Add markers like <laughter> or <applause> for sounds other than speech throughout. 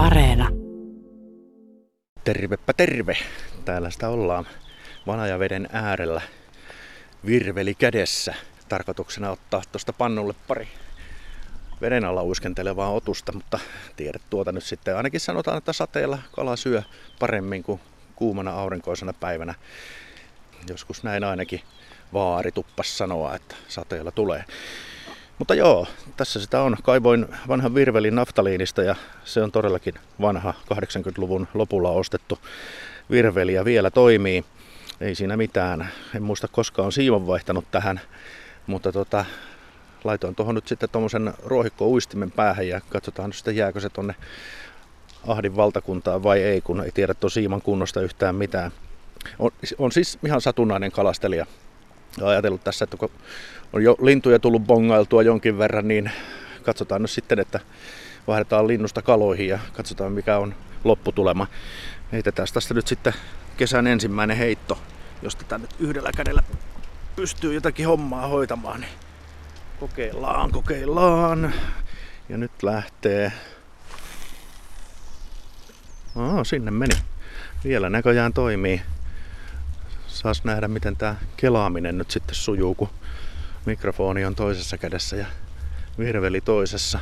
Areena. Tervepä terve. Täällä sitä ollaan Vanajaveden äärellä virveli kädessä. Tarkoituksena ottaa tuosta pannulle pari veden alla uiskentelevaa otusta, mutta tiedät tuota nyt sitten. Ainakin sanotaan, että sateella kala syö paremmin kuin kuumana aurinkoisena päivänä. Joskus näin ainakin vaari tuppas sanoa, että sateella tulee. Mutta joo, tässä sitä on. Kaivoin vanhan virvelin naftaliinista ja se on todellakin vanha 80-luvun lopulla ostettu virveli ja vielä toimii. Ei siinä mitään. En muista koskaan on siivan vaihtanut tähän, mutta tota, laitoin tuohon nyt sitten tuommoisen ruohikko-uistimen päähän ja katsotaan nyt sitten jääkö se tonne Ahdin valtakuntaan vai ei, kun ei tiedä tuon siiman kunnosta yhtään mitään. On, on siis ihan satunnainen kalastelija. Ja ajatellut tässä, että kun on jo lintuja tullut bongailtua jonkin verran, niin katsotaan nyt sitten, että vaihdetaan linnusta kaloihin ja katsotaan mikä on lopputulema. Heitetään tästä nyt sitten kesän ensimmäinen heitto, jos tätä nyt yhdellä kädellä pystyy jotakin hommaa hoitamaan, niin kokeillaan, kokeillaan. Ja nyt lähtee. Aa, sinne meni. Vielä näköjään toimii. Saas nähdä, miten tämä kelaaminen nyt sitten sujuu, kun mikrofoni on toisessa kädessä ja virveli toisessa.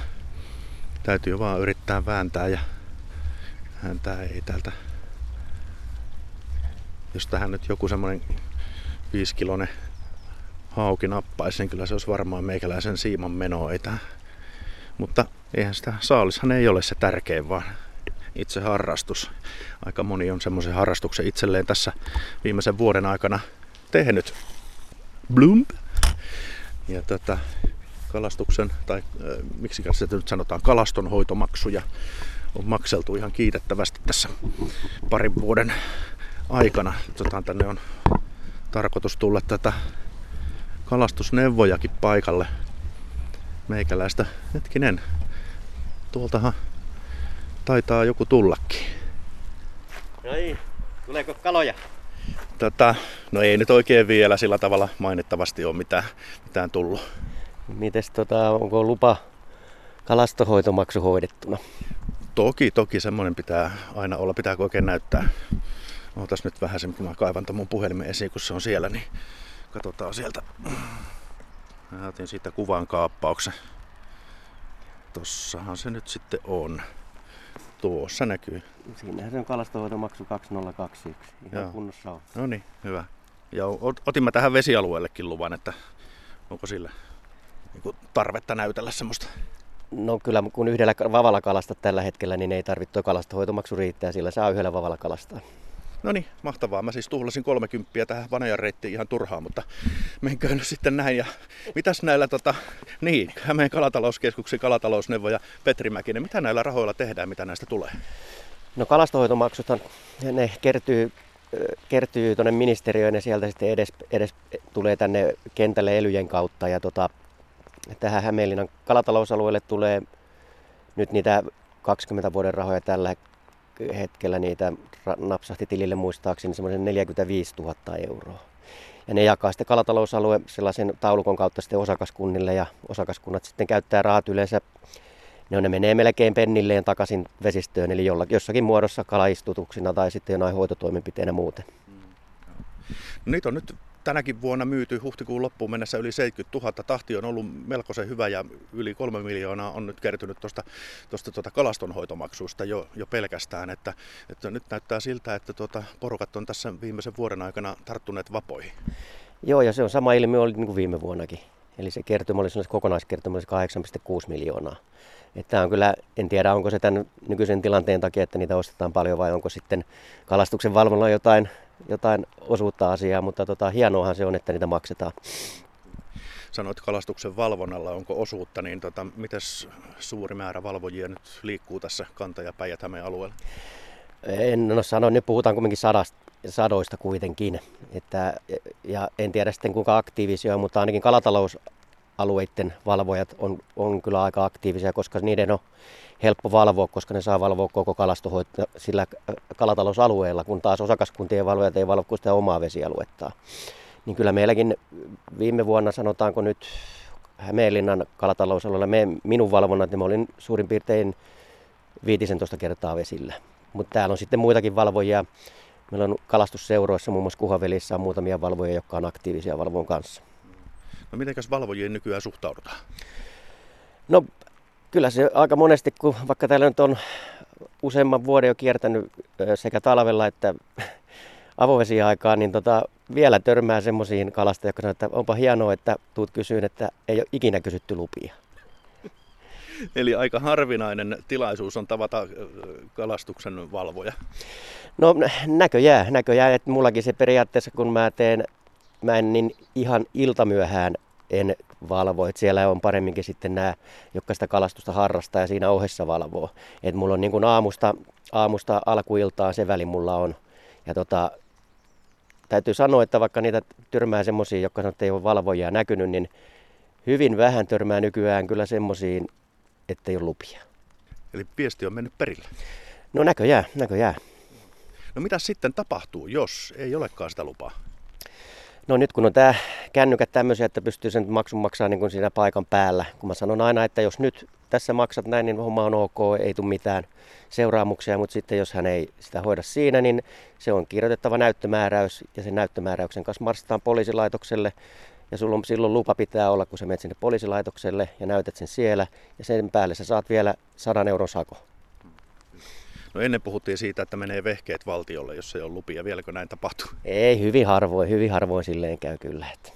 Täytyy vaan yrittää vääntää ja häntä ei täältä. Jos tähän nyt joku semmonen viiskilonen hauki nappaisi, niin kyllä se olisi varmaan meikäläisen siiman meno. Ei. Mutta eihän sitä, saalishan ei ole se tärkein, vaan itse harrastus. Aika moni on semmoisen harrastuksen itselleen tässä viimeisen vuoden aikana tehnyt. Blump! Ja tota, kalastuksen, tai äh, miksi se nyt sanotaan, kalastonhoitomaksuja on makseltu ihan kiitettävästi tässä parin vuoden aikana. Tota, tänne on tarkoitus tulla tätä kalastusneuvojakin paikalle meikäläistä. Hetkinen, tuoltahan taitaa joku tullakin. No niin, tuleeko kaloja? Tota, no ei nyt oikein vielä sillä tavalla mainittavasti ole mitään, mitään tullut. Mites tota, onko lupa kalastohoitomaksu hoidettuna? Toki, toki semmoinen pitää aina olla. Pitääkö oikein näyttää? Ootas nyt vähän sen, kun mä kaivan mun puhelimen esiin, kun se on siellä, niin katsotaan sieltä. Mä otin siitä kuvan kaappauksen. Tossahan se nyt sitten on. Tuossa näkyy. Siinähän se on kalastohoitomaksu 2021. Ihan Joo. kunnossa on. No niin, hyvä. Ja otin mä tähän vesialueellekin luvan, että onko sillä niin tarvetta näytellä semmoista? No kyllä kun yhdellä vavalla kalasta tällä hetkellä, niin ei tarvitse kalastohoitomaksu riittää, sillä saa yhdellä vavalla kalastaa. No niin, mahtavaa. Mä siis tuhlasin 30 tähän Vanajan reittiin ihan turhaan, mutta menkää nyt sitten näin. Ja mitäs näillä, tota, niin, Hämeen kalatalouskeskuksen kalatalousneuvo ja Petri Mäkinen, mitä näillä rahoilla tehdään, mitä näistä tulee? No kalastohoitomaksuthan, ne kertyy kertyy tuonne ministeriöön ja sieltä sitten edes, edes tulee tänne kentälle elyjen kautta. Ja tota, tähän Hämeenlinnan kalatalousalueelle tulee nyt niitä 20 vuoden rahoja tällä hetkellä niitä napsahti tilille muistaakseni semmoisen 45 000 euroa. Ja ne jakaa sitten kalatalousalue sellaisen taulukon kautta sitten osakaskunnille ja osakaskunnat sitten käyttää rahat yleensä ne, on, ne menee melkein pennilleen takaisin vesistöön, eli jollakin, jossakin muodossa kalaistutuksina tai sitten jonain hoitotoimenpiteenä muuten. No niitä on nyt tänäkin vuonna myyty huhtikuun loppuun mennessä yli 70 000. Tahti on ollut melkoisen hyvä ja yli kolme miljoonaa on nyt kertynyt tuosta, tuosta tuota kalastonhoitomaksusta jo, jo pelkästään. Että, että nyt näyttää siltä, että tuota, porukat on tässä viimeisen vuoden aikana tarttuneet vapoihin. Joo, ja se on sama ilmiö oli niin kuin viime vuonnakin. Eli se kertymä oli kokonaiskertymä 8,6 miljoonaa. Että on kyllä, en tiedä onko se tämän nykyisen tilanteen takia, että niitä ostetaan paljon vai onko sitten kalastuksen valvonnalla jotain, jotain osuutta asiaa, mutta tota, hienoahan se on, että niitä maksetaan. Sanoit kalastuksen valvonnalla, onko osuutta, niin tota, miten suuri määrä valvojia nyt liikkuu tässä Kanta- ja päijät alueella? En no sano, nyt puhutaan kuitenkin sadasta, sadoista kuitenkin. Että, ja en tiedä sitten kuinka aktiivisia, mutta ainakin kalatalous alueiden valvojat on, on kyllä aika aktiivisia, koska niiden on helppo valvoa, koska ne saa valvoa koko kalastohoito sillä kalatalousalueella, kun taas osakaskuntien valvojat ei valvo sitä omaa vesialuetta. Niin kyllä meilläkin viime vuonna, sanotaanko nyt Hämeenlinnan kalatalousalueella, me, minun valvonnat, niin mä olin suurin piirtein 15 kertaa vesillä. Mutta täällä on sitten muitakin valvojia. Meillä on kalastusseuroissa, muun muassa Kuhavelissä on muutamia valvojia, jotka on aktiivisia valvon kanssa. No mitenkäs valvojien nykyään suhtaudutaan? No kyllä se aika monesti, kun vaikka täällä nyt on useamman vuoden jo kiertänyt sekä talvella että <laughs> avovesiaikaan, niin tota, vielä törmää semmoisiin kalastajia, jotka sanoo, että onpa hienoa, että tuut kysyyn, että ei ole ikinä kysytty lupia. <laughs> Eli aika harvinainen tilaisuus on tavata kalastuksen valvoja. No näköjään, näköjään, että mullakin se periaatteessa, kun mä teen, mä en niin ihan iltamyöhään en valvo. Et siellä on paremminkin sitten nämä, jotka sitä kalastusta harrastaa ja siinä ohessa valvoo. Et mulla on niin kuin aamusta, aamusta alkuiltaan se väli mulla on. Ja tota, täytyy sanoa, että vaikka niitä törmää semmoisia, jotka sanoo, että ei ole valvojia näkynyt, niin hyvin vähän törmää nykyään kyllä semmoisiin, että ei ole lupia. Eli viesti on mennyt perille? No näköjään, näköjään. No mitä sitten tapahtuu, jos ei olekaan sitä lupaa? No nyt kun on tämä kännykät tämmöisiä, että pystyy sen maksun maksaa niin siinä paikan päällä. Kun mä sanon aina, että jos nyt tässä maksat näin, niin homma on ok, ei tule mitään seuraamuksia, mutta sitten jos hän ei sitä hoida siinä, niin se on kirjoitettava näyttömääräys ja sen näyttömääräyksen kanssa marssitaan poliisilaitokselle ja sulla on, silloin lupa pitää olla, kun sä menet sinne poliisilaitokselle ja näytät sen siellä ja sen päälle sä saat vielä 100 euron sako. No ennen puhuttiin siitä, että menee vehkeet valtiolle, jos ei ole lupia. Vieläkö näin tapahtuu? Ei, hyvin harvoin, hyvin harvoin silleen käy kyllä. Että.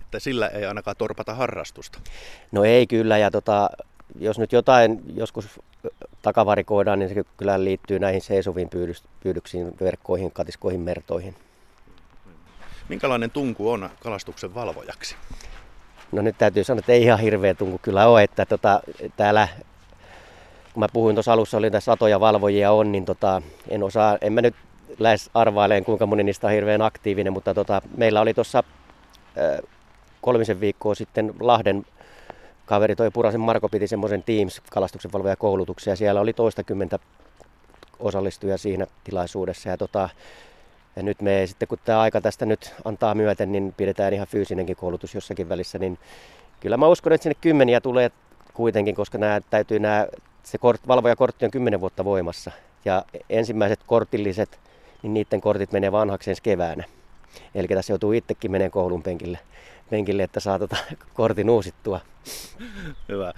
että sillä ei ainakaan torpata harrastusta. No ei kyllä, ja tota, jos nyt jotain joskus takavarikoidaan, niin se kyllä liittyy näihin seisoviin pyydyksiin, verkkoihin, katiskoihin, mertoihin. Minkälainen tunku on kalastuksen valvojaksi? No nyt täytyy sanoa, että ei ihan hirveä tunku kyllä ole, että tota, täällä kun mä puhuin tuossa alussa, oli tässä satoja valvojia on, niin tota, en osaa, en mä nyt lähes arvaileen, kuinka moni niistä on hirveän aktiivinen, mutta tota, meillä oli tuossa kolmisen viikkoa sitten Lahden kaveri toi Purasen Marko piti semmoisen Teams-kalastuksen koulutuksia siellä oli toistakymmentä osallistujia siinä tilaisuudessa. Ja, tota, ja nyt me sitten, kun tämä aika tästä nyt antaa myöten, niin pidetään ihan fyysinenkin koulutus jossakin välissä, niin kyllä mä uskon, että sinne kymmeniä tulee kuitenkin, koska nämä täytyy nämä se kort, valvojakortti on 10 vuotta voimassa. Ja ensimmäiset kortilliset, niin niiden kortit menee vanhaksi ensi keväänä. Eli tässä joutuu itsekin menemään koulun penkille, penkille että saa tota kortin uusittua. Hyvä.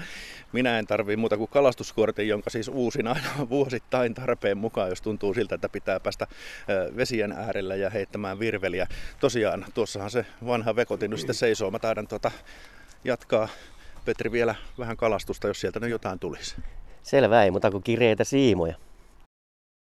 Minä en tarvii muuta kuin kalastuskortin, jonka siis uusin aina <laughs> vuosittain tarpeen mukaan, jos tuntuu siltä, että pitää päästä vesien äärellä ja heittämään virveliä. Tosiaan, tuossahan se vanha vekotin nyt sitten seisoo. Mä taidan tuota jatkaa Petri vielä vähän kalastusta, jos sieltä nyt jotain tulisi. Selvä, ei muuta kuin kireitä siimoja.